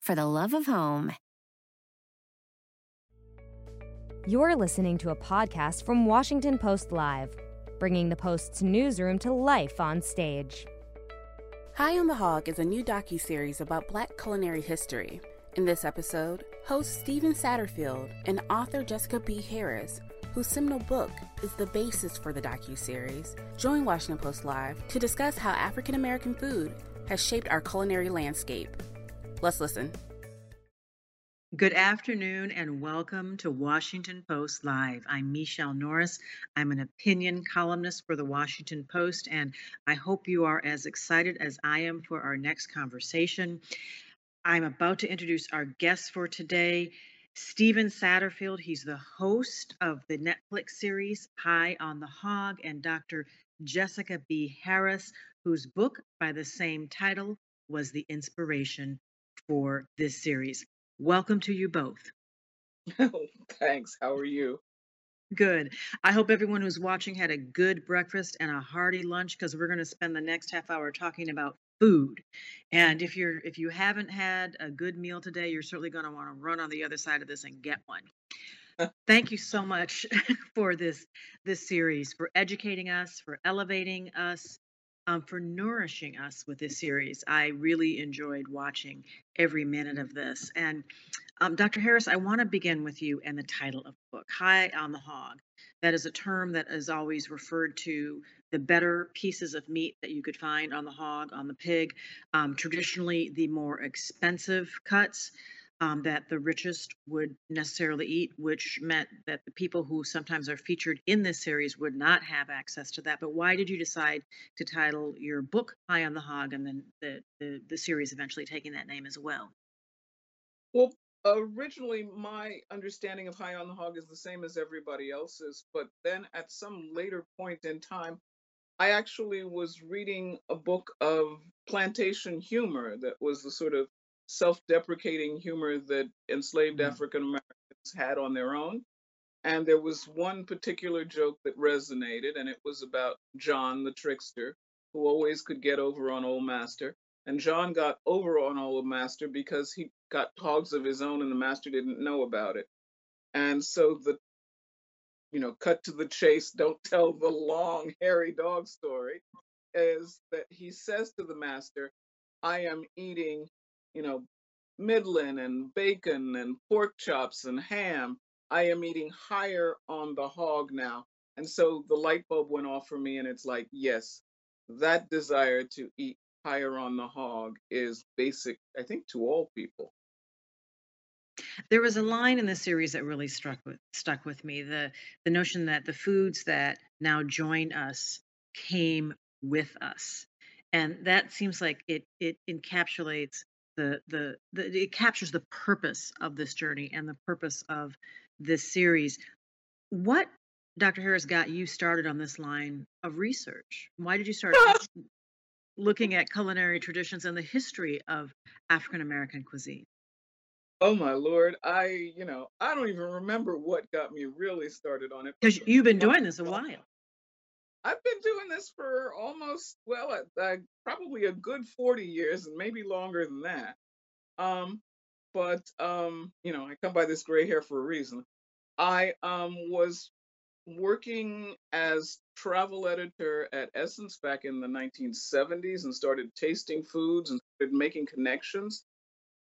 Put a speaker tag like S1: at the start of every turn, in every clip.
S1: for the love of home.
S2: You're listening to a podcast from Washington Post Live, bringing the Post's newsroom to life on stage.
S3: High on the Hog is a new docu-series about black culinary history. In this episode, host Stephen Satterfield and author Jessica B. Harris, whose seminal book is the basis for the docu-series, join Washington Post Live to discuss how African American food has shaped our culinary landscape. Let's listen.
S4: Good afternoon and welcome to Washington Post Live. I'm Michele Norris. I'm an opinion columnist for the Washington Post, and I hope you are as excited as I am for our next conversation. I'm about to introduce our guest for today, Stephen Satterfield. He's the host of the Netflix series High on the Hog, and Dr. Jessica B. Harris, whose book by the same title was the inspiration for this series. Welcome to you both.
S5: Oh, thanks. How are you?
S4: Good. I hope everyone who's watching had a good breakfast and a hearty lunch because we're going to spend the next half hour talking about food. And if you're if you haven't had a good meal today, you're certainly going to want to run on the other side of this and get one. Thank you so much for this this series, for educating us, for elevating us, um, for nourishing us with this series. I really enjoyed watching every minute of this. And um, Dr. Harris, I want to begin with you and the title of the book, High on the Hog. That is a term that is always referred to the better pieces of meat that you could find on the hog, on the pig, um, traditionally the more expensive cuts um, that the richest would necessarily eat, which meant that the people who sometimes are featured in this series would not have access to that. But why did you decide to title your book High on the Hog and then the, the, the series eventually taking that name as well?
S5: Well, originally, my understanding of High on the Hog is the same as everybody else's. But then at some later point in time, I actually was reading a book of plantation humor that was the sort of self-deprecating humor that enslaved
S4: Mm.
S5: African Americans had on their own. And there was one particular joke that resonated, and it was about John the trickster, who always could get over on old master. And John got over on old master because he got hogs of his own and the master didn't know about it. And so the you know, cut to the chase, don't tell the long hairy dog story, is that he says to the master, I am eating, you know, middlin and bacon and pork chops and ham. I am eating higher on the hog now. And so the light bulb went off for me, and it's like, yes, that desire to eat higher on the hog is basic, I think, to all people.
S4: There was a line in the series that really struck with stuck with me. The the notion that the foods that now join us came with us. And that seems like it it encapsulates the the, the it captures the purpose of this journey and the purpose of this series. What Dr. Harris got you started on this line of research? Why did you start looking at culinary traditions and the history of African American cuisine?
S5: Oh my lord, I, you know, I don't even remember what got me really started on it.
S4: Because you've been doing this a while.
S5: I've been doing this for almost, well, uh, probably a good 40 years and maybe longer than that. Um, but um, you know, I come by this gray hair for a reason. I um was working as travel editor at Essence back in the 1970s and started tasting foods and started making connections.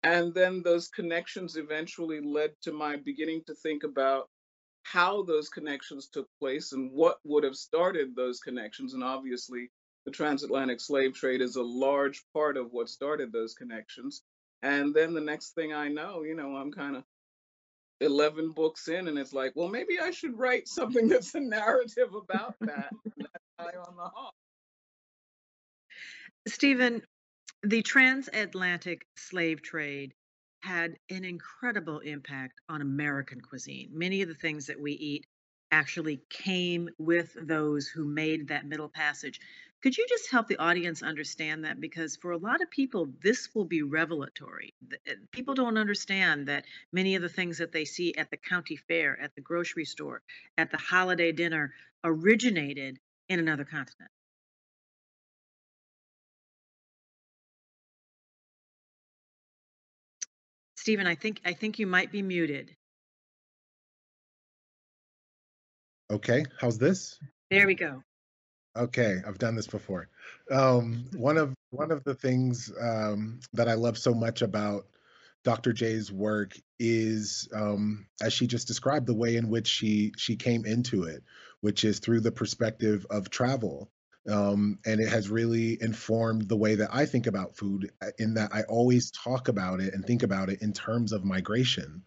S5: And then those connections eventually led to my beginning to think about how those connections took place and what would have started those connections. And obviously, the transatlantic slave trade is a large part of what started those connections. And then the next thing I know, you know, I'm kind of 11 books in, and it's like, well, maybe I should write something that's a narrative about that. and that's High on the.
S4: Stephen, the transatlantic slave trade had an incredible impact on American cuisine. Many of the things that we eat actually came with those who made that Middle Passage. Could you just help the audience understand that? Because for a lot of people, this will be revelatory. Eh, people don't understand that many of the things that they see at the county fair, at the grocery store, at the holiday dinner originated in another continent. Stephen, I think I think you might be muted.
S6: Okay, how's this?
S4: There we go.
S6: Okay, I've done this before. Um, one of one of the things um, that I love so much about Dr. J's work is, um, as she just described, the way in which she she came into it, which is through the perspective of travel, um, and it has really informed the way that I think about food. Uh, in that I always talk about it and think about it in terms of migration.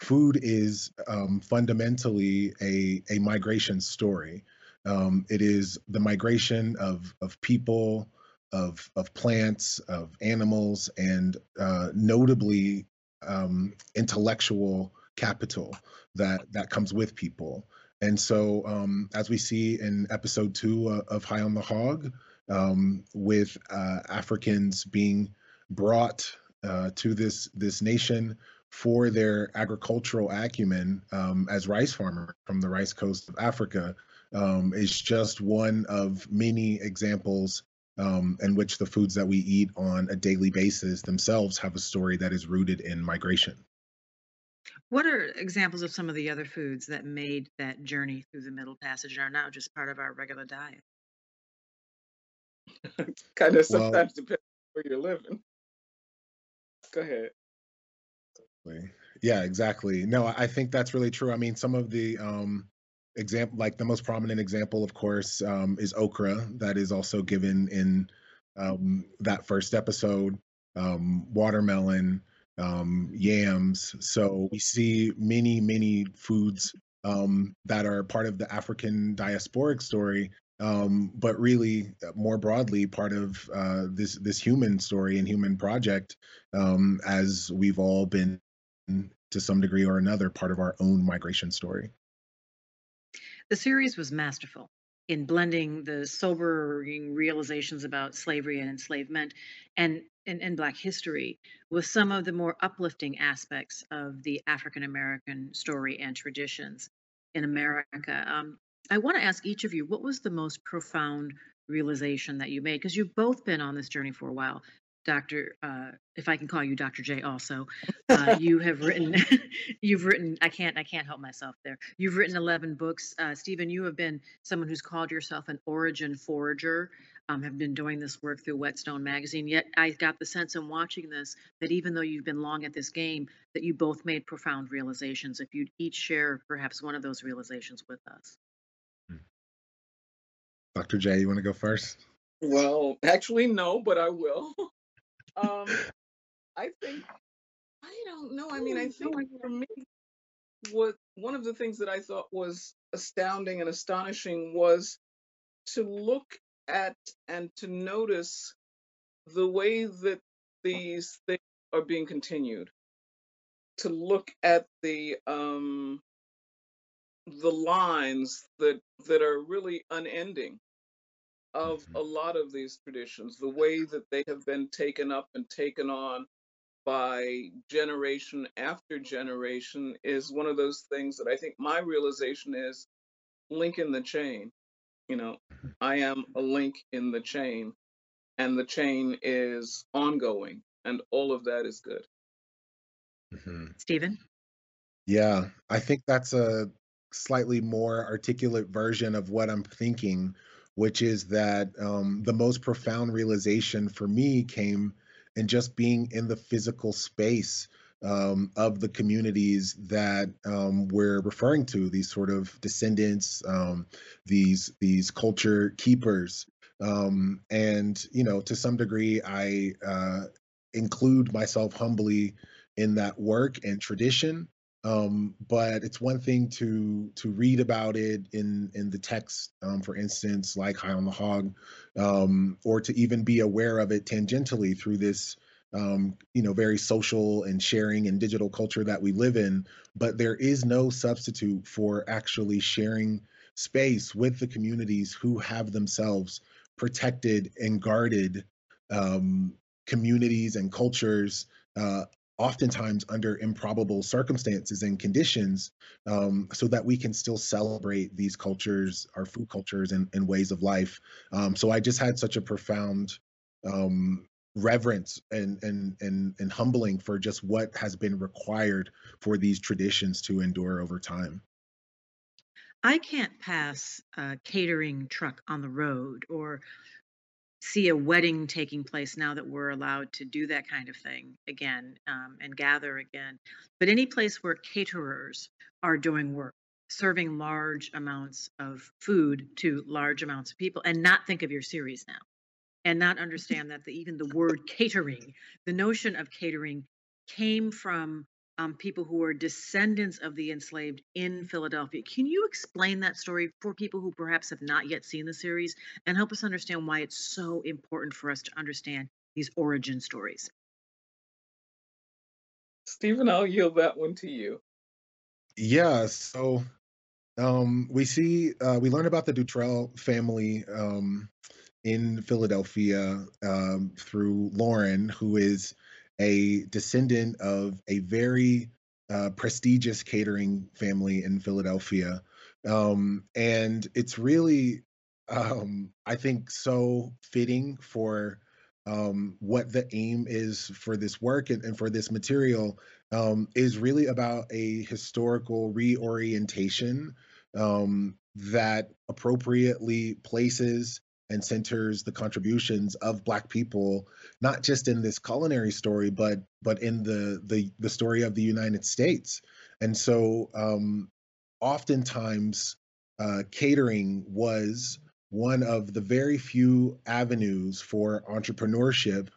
S6: Food is um, fundamentally a a migration story um, it is the migration of of people, of of plants, of animals, and uh, notably um, intellectual capital that that comes with people. And so, um, as we see in episode two uh, of High on the Hog, um, with uh, Africans being brought uh, to this this nation for their agricultural acumen um, as rice farmer from the rice coast of Africa, um, is just one of many examples um, in which the foods that we eat on a daily basis themselves have a story that is rooted in migration.
S4: What are examples of some of the other foods that made that journey through the Middle Passage and are now just part of our regular diet?
S5: kind of sometimes well, depends where you're living. Go ahead.
S6: Yeah, exactly. No, I think that's really true. I mean, some of the um, example like the most prominent example of course um, is okra that is also given in um, that first episode um, watermelon um, yams. So we see many many foods um, that are part of the african diasporic story um, but really uh, more broadly part of uh, this this human story and human project as we've all been to some degree or another part of our own migration story.
S4: The series was masterful in blending the sobering realizations about slavery and enslavement and, and, and Black history with some of the more uplifting aspects of the African American story and traditions in America. Um, I want to ask each of you what was the most profound realization that you made? Because you've both been on this journey for a while. Dr. Uh, if I can call you Dr. J also, uh, you have written, you've written, I can't, I can't help myself there. You've written 11 books. Uh, Stephen, you have been someone who's called yourself an origin forager, um, have been doing this work through Whetstone Magazine. Yet I got the sense in watching this that even though you've been long at this game, that you both made profound realizations. If you'd each share perhaps one of those realizations with us. Hmm.
S6: Dr. J, you want to go first?
S5: Well, actually, no, but I will. Um, I think I don't know. I mean, I think for me, what one of the things that I thought was astounding and astonishing was to look at and to notice the way that these things are being continued. To look at the um, the lines that that are really unending of mm-hmm. a lot of these traditions, the way that they have been taken up and taken on by generation after generation is one of those things that I think my realization is link in the chain. You know, mm-hmm. I am a link in the chain, and the chain is ongoing, and all of that is good.
S4: Mm-hmm. Stephen?
S6: Yeah, I think that's a slightly more articulate version of what I'm thinking which is that um, the most profound realization for me came in just being in the physical space um, of the communities that um, we're referring to, these sort of descendants, um, these these culture keepers, um, and you know, to some degree, I uh, include myself humbly in that work and tradition. Um, but it's one thing to to read about it in in the text, um, for instance, like High on the Hog, um, or to even be aware of it tangentially through this um, you know, very social and sharing and digital culture that we live in. But there is no substitute for actually sharing space with the communities who have themselves protected and guarded um, communities and cultures, uh, oftentimes under improbable circumstances and conditions, um, so that we can still celebrate these cultures, our food cultures, and, and ways of life. Um, so I just had such a profound um, reverence and, and and and humbling for just what has been required for these traditions to endure over time.
S4: I can't pass a catering truck on the road or see a wedding taking place now that we're allowed to do that kind of thing again um, and gather again. But any place where caterers are doing work, serving large amounts of food to large amounts of people, and not think of your series now, and not understand that the, even the word catering, the notion of catering came from um, people who are descendants of the enslaved in Philadelphia. Can you explain that story for people who perhaps have not yet seen the series and help us understand why it's so important for us to understand these origin stories?
S5: Stephen, I'll yield that one to you.
S6: Yeah, so um, we see uh, we learn about the Dutrieuille family um, in Philadelphia um, through Lauren, who is a descendant of a very uh, prestigious catering family in Philadelphia. Um, and it's really, um, I think, so fitting for um, what the aim is for this work and, and for this material um, is really about a historical reorientation um, that appropriately places and centers the contributions of black people not just in this culinary story but but in the the, the story of the united states. And so um oftentimes uh, catering was one of the very few avenues for entrepreneurship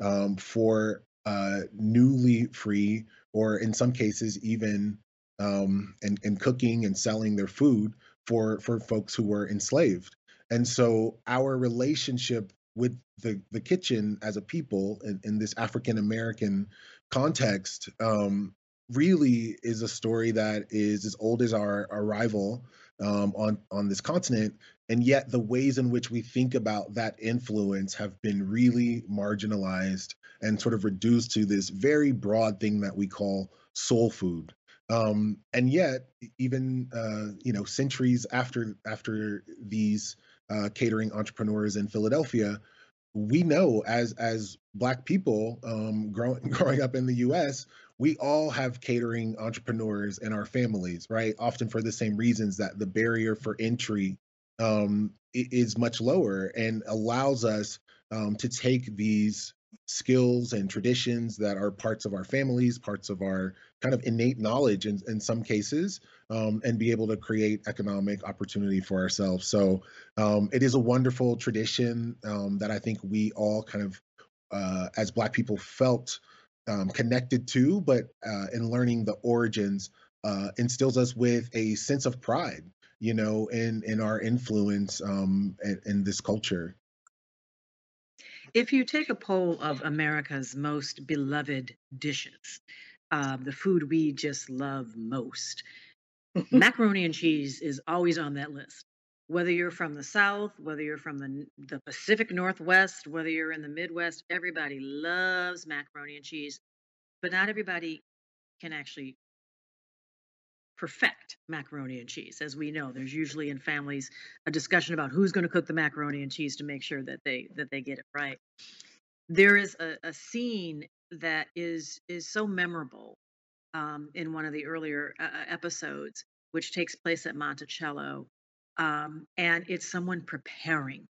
S6: um, for uh, newly free or in some cases even um, and, and cooking and selling their food for for folks who were enslaved and so our relationship with the the kitchen as a people in, in this African American context um, really is a story that is as old as our arrival um, on on this continent, and yet the ways in which we think about that influence have been really marginalized and sort of reduced to this very broad thing that we call soul food. Um, and yet, even uh, you know, centuries after after these uh, catering entrepreneurs in Philadelphia, we know as as Black people um, growing growing up in the U.S., we all have catering entrepreneurs in our families, right? Often for the same reasons that the barrier for entry um, is much lower and allows us um, to take these skills and traditions that are parts of our families, parts of our kind of innate knowledge in, in some cases, um, and be able to create economic opportunity for ourselves. So um, it is a wonderful tradition um, that I think we all kind of, uh, as Black people, felt um, connected to, but uh, in learning the origins, uh, instills us with a sense of pride, you know, in in our influence um, in, in this culture.
S4: If you take a poll of America's most beloved dishes, uh, the food we just love most, macaroni and cheese is always on that list. Whether you're from the South, whether you're from the, the Pacific Northwest, whether you're in the Midwest, everybody loves macaroni and cheese, but not everybody can actually perfect macaroni and cheese. As we know, there's usually in families a discussion about who's going to cook the macaroni and cheese to make sure that they that they get it right. There is a, a scene that is is so memorable um, in one of the earlier uh, uh, episodes, which takes place at Monticello, um, and it's someone preparing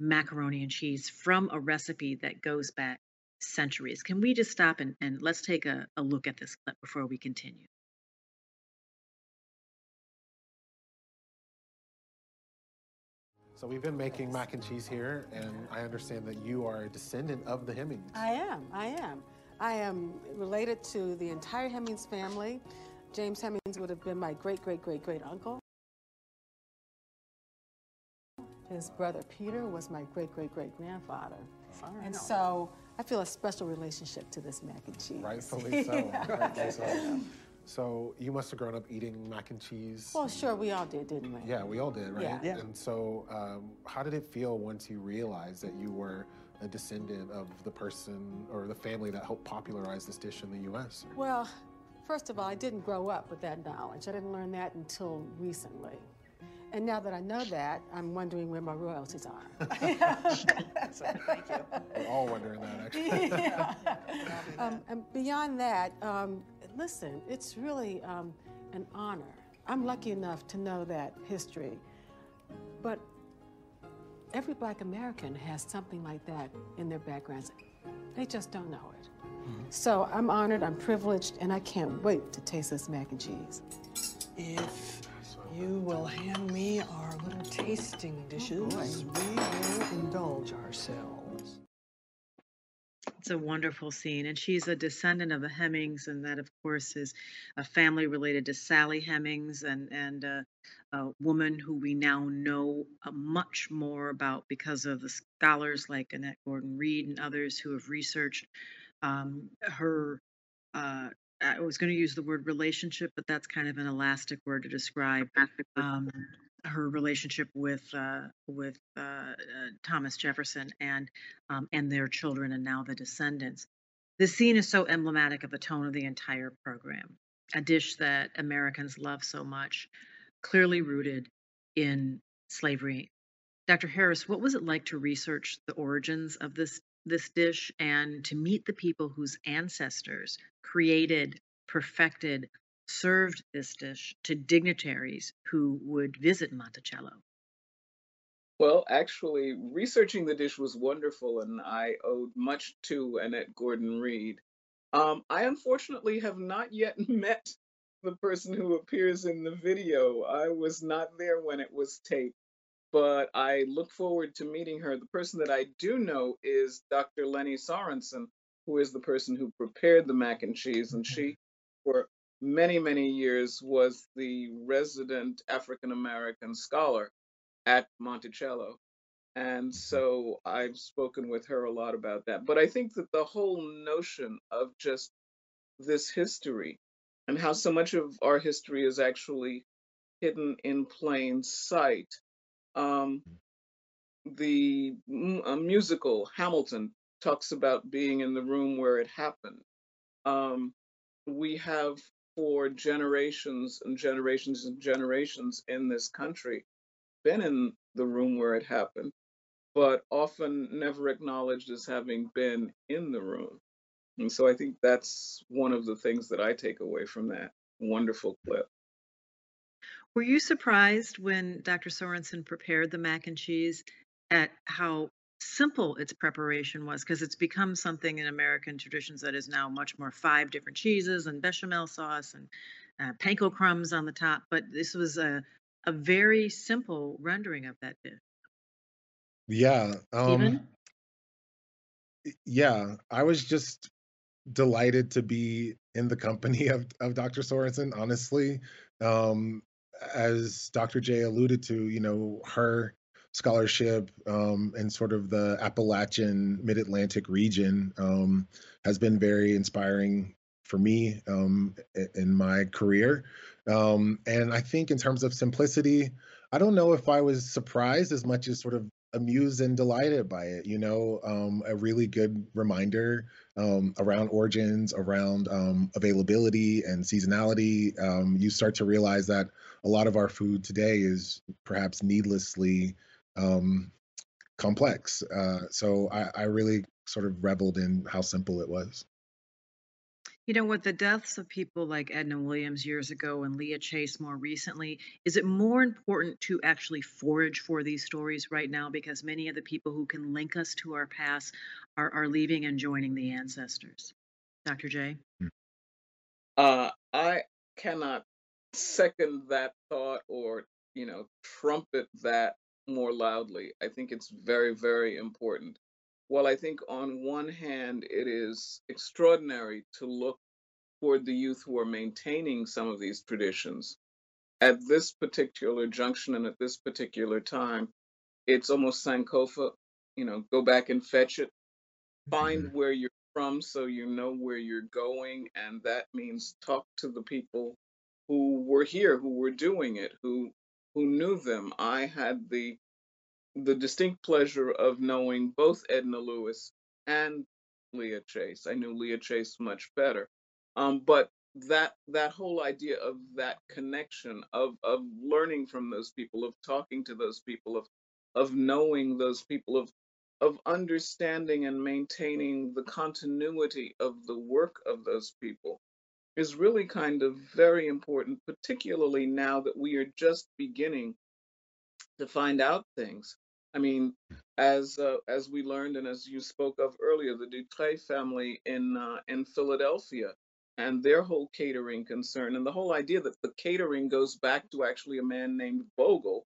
S4: macaroni and cheese from a recipe that goes back centuries. Can we just stop and, and let's take a, a look at this clip before we continue?
S7: So we've been making mac and cheese here, and I understand that you are a descendant of the Hemings.
S8: I am. I am. I am related to the entire Hemings family. James Hemings would have been my great, great, great, great uncle. His brother Peter was my great, great, great grandfather. And so I feel a special relationship to this mac and cheese.
S7: Rightfully so. Rightfully so. So you must have grown up eating mac and cheese.
S8: Well, sure, we all did, didn't we?
S7: Yeah, we all did, right?
S8: Yeah.
S9: Yeah.
S7: And so, um, how did it feel once you realized that you were a descendant of the person or the family that helped popularize this dish in the U.S.?
S8: Well, first of all, I didn't grow up with that knowledge. I didn't learn that until recently. And now that I know that, I'm wondering where my royalties are.
S9: Thank you.
S7: We're all wondering that, actually.
S8: um, and beyond that, um, listen, it's really um, an honor. I'm lucky enough to know that history, but every black American has something like that in their backgrounds. They just don't know it. So I'm honored, I'm privileged, and I can't wait to taste this mac and cheese.
S9: If you will hand me our little tasting dishes, we will indulge ourselves.
S4: It's a wonderful scene. And she's a descendant of the Hemings, and that, of course, is a family related to Sally Hemings and, and uh, a woman who we now know uh, much more about because of the scholars like Annette Gordon Reed and others who have researched um, her. Uh, I was going to use the word relationship, but that's kind of an elastic word to describe um, her relationship with uh, with uh, uh, Thomas Jefferson and um, and their children, and now the descendants. This scene is so emblematic of the tone of the entire program. A dish that Americans love so much, clearly rooted in slavery. Dr. Harris, what was it like to research the origins of this this dish and to meet the people whose ancestors created, perfected, served this dish to dignitaries who would visit Monticello?
S5: Well, actually, researching the dish was wonderful, and I owed much to Annette Gordon Reed. Um, I unfortunately have not yet met the person who appears in the video. I was not there when it was taped, but I look forward to meeting her. The person that I do know is Dr. Leni Sorensen, who is the person who prepared the mac and cheese, and she, mm-hmm. for many, many years, was the resident African American scholar at Monticello. And so I've spoken with her a lot about that. But I think that the whole notion of just this history and how so much of our history is actually hidden in plain sight. Um, the uh, musical Hamilton talks about being in the room where it happened. Um, we have for generations and generations and generations in this country been in the room where it happened, but often never acknowledged as having been in the room. And so I think that's one of the things that I take away from that wonderful clip.
S4: Were you surprised when Dr. Sorensen prepared the mac and cheese at how simple its preparation was? Because it's become something in American traditions that is now much more five different cheeses and bechamel sauce and uh, panko crumbs on the top. But this was a, a very simple rendering of that dish.
S6: Yeah. Um, yeah, I was just delighted to be in the company of, of Dr. Sorensen, honestly. Um, as Dr. J alluded to, you know, her scholarship um, and sort of the Appalachian Mid Atlantic region um, has been very inspiring for me um, in my career. Um, and I think, in terms of simplicity, I don't know if I was surprised as much as sort of amused and delighted by it. You know, um, a really good reminder um, around origins, around um, availability and seasonality. Um, you start to realize that a lot of our food today is perhaps needlessly um, complex. Uh, so I, I really sort of reveled in how simple it was.
S4: You know, with the deaths of people like Edna Williams years ago and Leah Chase more recently, is it more important to actually forage for these stories right now because many of the people who can link us to our past are, are leaving and joining the ancestors? Dr. J?
S5: Uh, I cannot second that thought or, you know, trumpet that more loudly. I think it's very, very important. While I think on one hand it is extraordinary to look toward the youth who are maintaining some of these traditions, at this particular junction and at this particular time, it's almost Sankofa, you know, go back and fetch it. find mm-hmm. where you're from so you know where you're going and that means talk to the people who were here who were doing it who who knew them. I had the the distinct pleasure of knowing both edna lewis and leah chase i knew leah chase much better um, but that that whole idea of that connection of of learning from those people of talking to those people of of knowing those people of of understanding and maintaining the continuity of the work of those people is really kind of very important, particularly now that we are just beginning to find out things. I mean, as uh, as we learned and as you spoke of earlier, the Dutrieuille family in uh, in Philadelphia and their whole catering concern, and the whole idea that the catering goes back to actually a man named Bogle,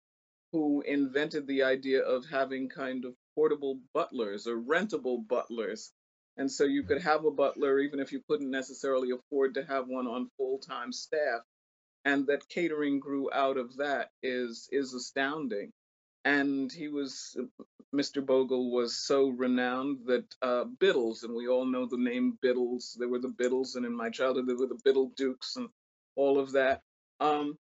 S5: who invented the idea of having kind of portable butlers or rentable butlers. And so you could have a butler even if you couldn't necessarily afford to have one on full-time staff. And that catering grew out of that is is astounding. And he was Mr. Bogle was so renowned that uh, Biddles, and we all know the name Biddles. There were the Biddles, and in my childhood there were the Biddle Dukes and all of that. Um,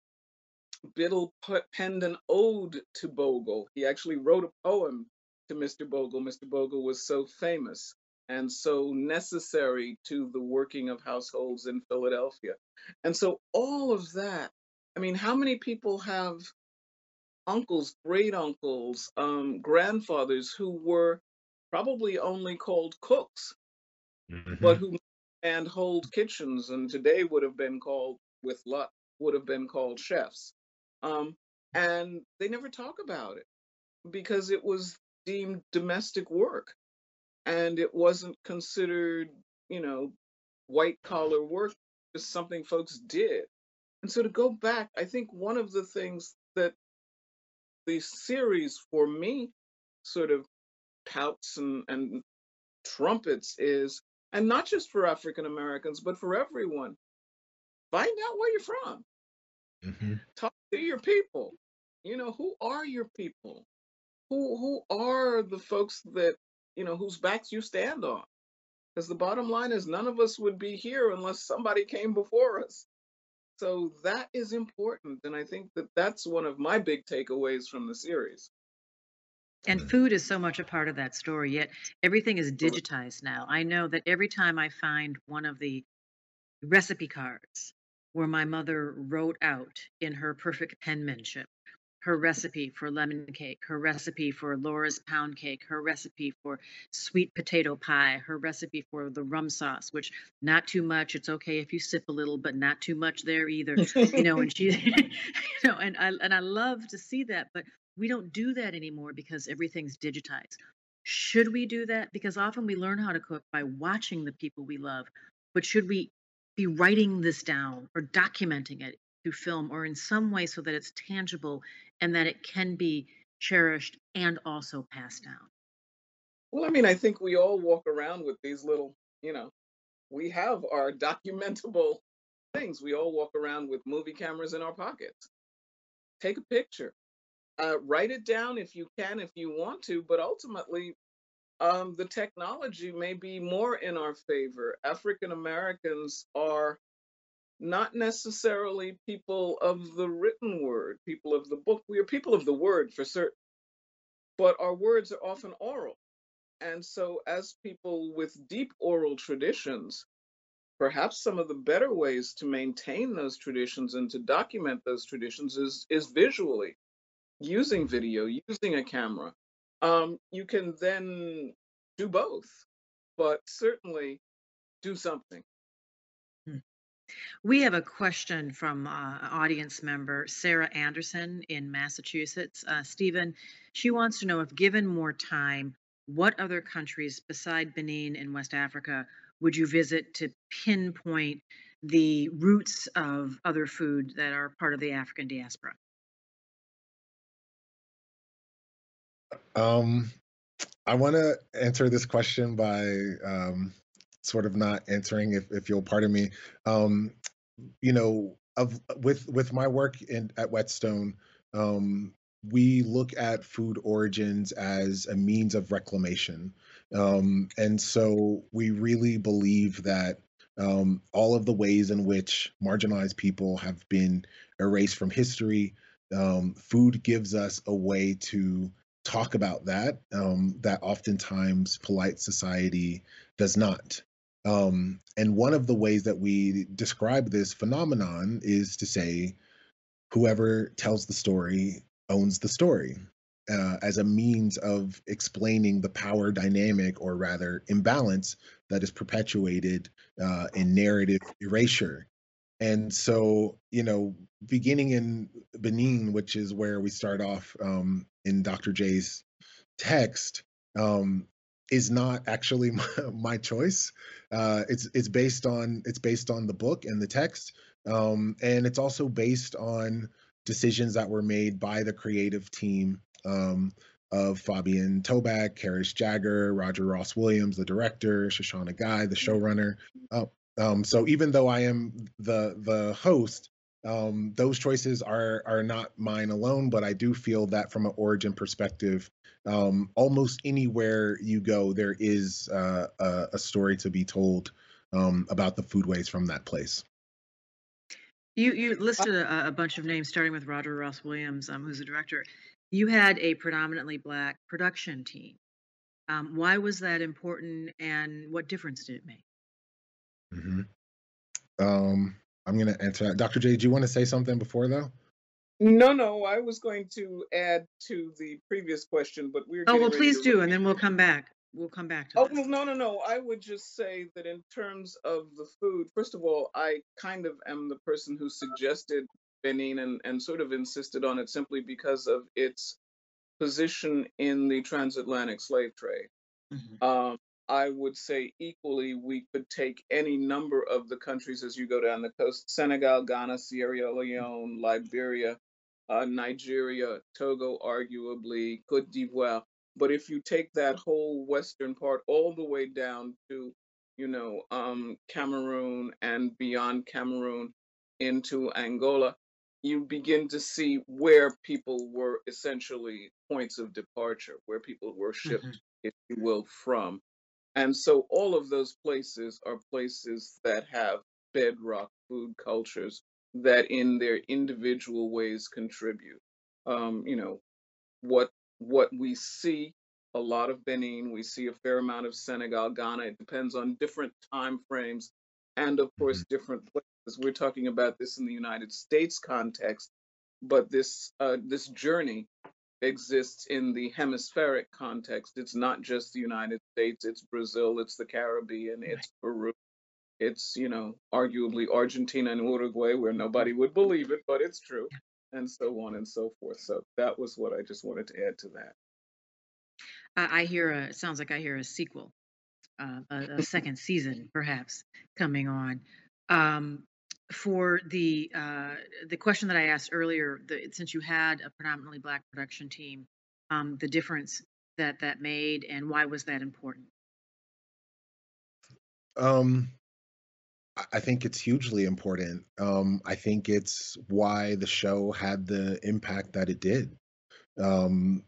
S5: Biddle penned an ode to Bogle. He actually wrote a poem to Mr. Bogle. Mr. Bogle was so famous and so necessary to the working of households in Philadelphia. And so all of that, I mean, how many people have uncles, great uncles, um, grandfathers who were probably only called cooks, mm-hmm. but who and hold kitchens and today would have been called with luck would have been called chefs um, and they never talk about it because it was deemed domestic work and it wasn't considered, you know, white collar work, just something folks did. And so to go back, I think one of the things that the series for me sort of pouts and, and trumpets is, and not just for African Americans, but for everyone, find out where you're from. Mm-hmm. Talk to your people. You know, who are your people? who who are the folks that you know whose backs you stand on because the bottom line is none of us would be here unless somebody came before us so that is important and i think that that's one of my big takeaways from the series.
S4: And food is so much a part of that story yet everything is digitized now. I know that every time i find one of the recipe cards where my mother wrote out in her perfect penmanship her recipe for lemon cake, her recipe for Laura's pound cake, her recipe for sweet potato pie, her recipe for the rum sauce, which not too much. It's okay if you sip a little, but not too much there either. you know, and she, you know, and I and I love to see that, but we don't do that anymore because everything's digitized. Should we do that? Because often we learn how to cook by watching the people we love, but should we be writing this down or documenting it through film or in some way so that it's tangible and that it can be cherished and also passed down?
S5: Well, I mean, I think we all walk around with these little, you know, we have our documentable things. We all walk around with movie cameras in our pockets. Take a picture, uh, write it down if you can, if you want to, but ultimately, um, the technology may be more in our favor. African Americans are not necessarily people of the written word, people of the book. We are people of the word for certain, but our words are often oral. And so, as people with deep oral traditions, perhaps some of the better ways to maintain those traditions and to document those traditions is, is visually using video, using a camera. Um, you can then do both, but certainly do something.
S4: We have a question from uh, audience member Sarah Anderson in Massachusetts. Uh, Stephen, she wants to know if given more time, what other countries beside Benin and West Africa would you visit to pinpoint the roots of other food that are part of the African diaspora?
S6: Um, I want to answer this question by um, sort of not answering, if, if you'll pardon me. Um, you know, of with with my work in at Whetstone, um, we look at food origins as a means of reclamation. Um, and so we really believe that um, all of the ways in which marginalized people have been erased from history, um, food gives us a way to talk about that um, that oftentimes polite society does not. Um, and one of the ways that we describe this phenomenon is to say, whoever tells the story owns the story. Uh, as a means of explaining the power dynamic, or rather imbalance, that is perpetuated uh, in narrative erasure. And so, you know, beginning in Benin, which is where we start off um, in Dr. J's text, um, is not actually my, my choice. Uh, it's it's based on it's based on the book and the text, um, and it's also based on decisions that were made by the creative team um, of Fabienne Toback, Karis Jagger, Roger Ross Williams, the director, Shoshana Guy, the showrunner. Uh, um, so even though I am the the host, um, those choices are are not mine alone. But I do feel that from an origin perspective, um, almost anywhere you go, there is uh, a, a, story to be told um, about the foodways from that place.
S4: You you listed a, a, bunch of names, starting with Roger Ross Williams, um, who's the director. You had a predominantly black production team. Um, why was that important, and what difference did it make?
S6: Mm-hmm. Um, I'm going to answer that. Dr. J, do you want to say something before though?
S5: No, no, I was going to add to the previous question, but we're.
S4: Oh well, please do, and then we'll come back. We'll come back to.
S5: Oh well, no, no, no. I would just say that in terms of the food, first of all, I kind of am the person who suggested Benin and, and sort of insisted on it simply because of its position in the transatlantic slave trade. Mm-hmm. Um, I would say equally, we could take any number of the countries as you go down the coast Senegal, Ghana, Sierra Leone, Liberia, uh, Nigeria, Togo, arguably, Cote d'Ivoire. But if you take that whole western part all the way down to, you know, um, Cameroon and beyond Cameroon into Angola, you begin to see where people were essentially points of departure, where people were shipped, mm-hmm. if you will, from. And so all of those places are places that have bedrock food cultures that in their individual ways contribute. Um, you know, what what we see a lot of Benin, we see a fair amount of Senegal, Ghana. It depends on different time frames and of course mm-hmm. different places. We're talking about this in the United States context, but this uh, this journey exists in the hemispheric context. It's not just the United States, it's Brazil, it's the Caribbean, it's Peru, it's, you know, arguably Argentina and Uruguay, where nobody would believe it, but it's true, and so on and so forth. So that was what I just wanted to add to that.
S4: I, hear a, it sounds like I hear a sequel, uh, a, a second season perhaps coming on. Um, for the uh, the question that I asked earlier, the, since you had a predominantly black production team, um, the difference that that made, and why was that important?
S6: Um, I think it's hugely important. Um, I think it's why the show had the impact that it did. Um,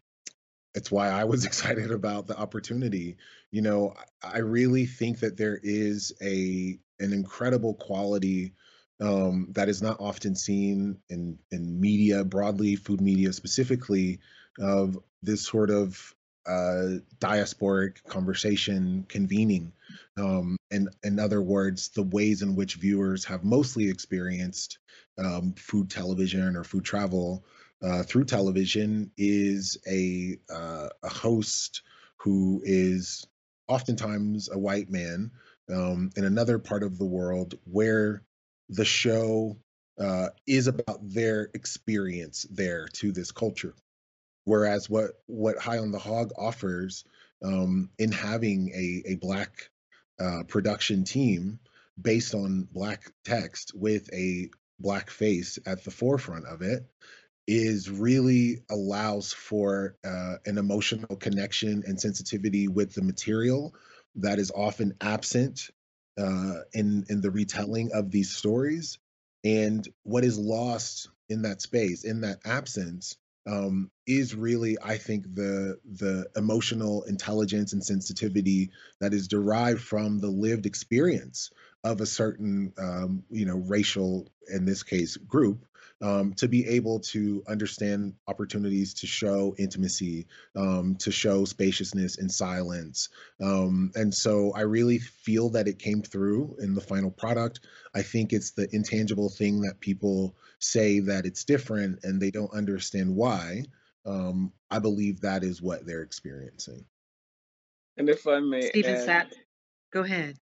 S6: it's why I was excited about the opportunity. You know, I really think that there is a an incredible quality um, that is not often seen in in media broadly, food media specifically, of this sort of uh, diasporic conversation convening. Um, and in other words, the ways in which viewers have mostly experienced um, food television or food travel uh, through television is a uh, a host who is oftentimes a white man um, in another part of the world where the show uh, is about their experience there to this culture. Whereas what what High on the Hog offers um, in having a a black uh, production team based on black text with a black face at the forefront of it is really allows for uh, an emotional connection and sensitivity with the material that is often absent uh, in in the retelling of these stories. And what is lost in that space in that absence um, is really, I think, the the emotional intelligence and sensitivity that is derived from the lived experience of a certain, um, you know, racial, in this case, group, um, to be able to understand opportunities to show intimacy, um, to show spaciousness and silence. Um, and so I really feel that it came through in the final product. I think it's the intangible thing that people say that it's different and they don't understand why. Um, I believe that is what they're experiencing.
S5: And if I may
S4: Stephen
S5: add,
S4: Sat, go ahead.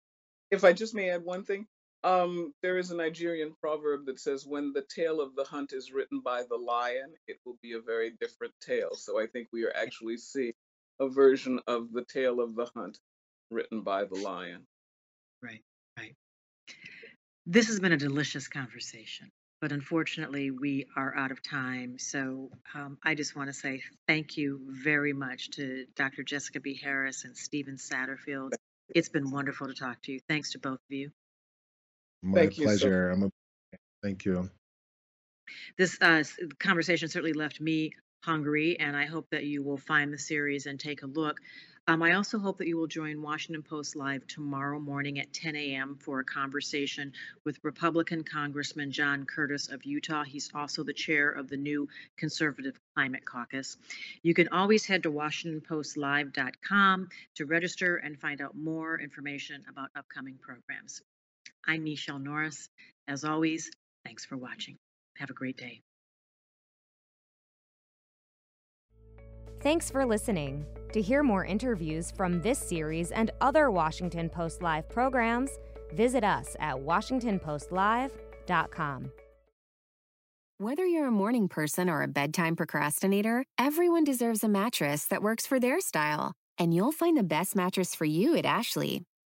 S5: if I just may add one thing, um, there is a Nigerian proverb that says, "When the tale of the hunt is written by the lion, it will be a very different tale." So I think we are actually seeing a version of the tale of the hunt written by the lion.
S4: Right, right. This has been a delicious conversation, but unfortunately, we are out of time. So um, I just want to say thank you very much to Dr. Jessica B. Harris and Stephen Satterfield. It's been wonderful to talk to you. Thanks to both of you.
S6: My
S5: Thank you
S6: pleasure. I'm a, thank you.
S4: This uh, conversation certainly left me hungry, and I hope that you will find the series and take a look. Um, I also hope that you will join Washington Post Live tomorrow morning at 10 a.m. for a conversation with Republican Congressman John Curtis of Utah. He's also the chair of the new Conservative Climate Caucus. You can always head to WashingtonPostLive.com to register and find out more information about upcoming programs. I'm Michele Norris. As always, thanks for watching. Have a great day.
S2: Thanks for listening. To hear more interviews from this series and other Washington Post Live programs, visit us at WashingtonPostLive.com.
S1: Whether you're a morning person or a bedtime procrastinator, everyone deserves a mattress that works for their style. And you'll find the best mattress for you at Ashley.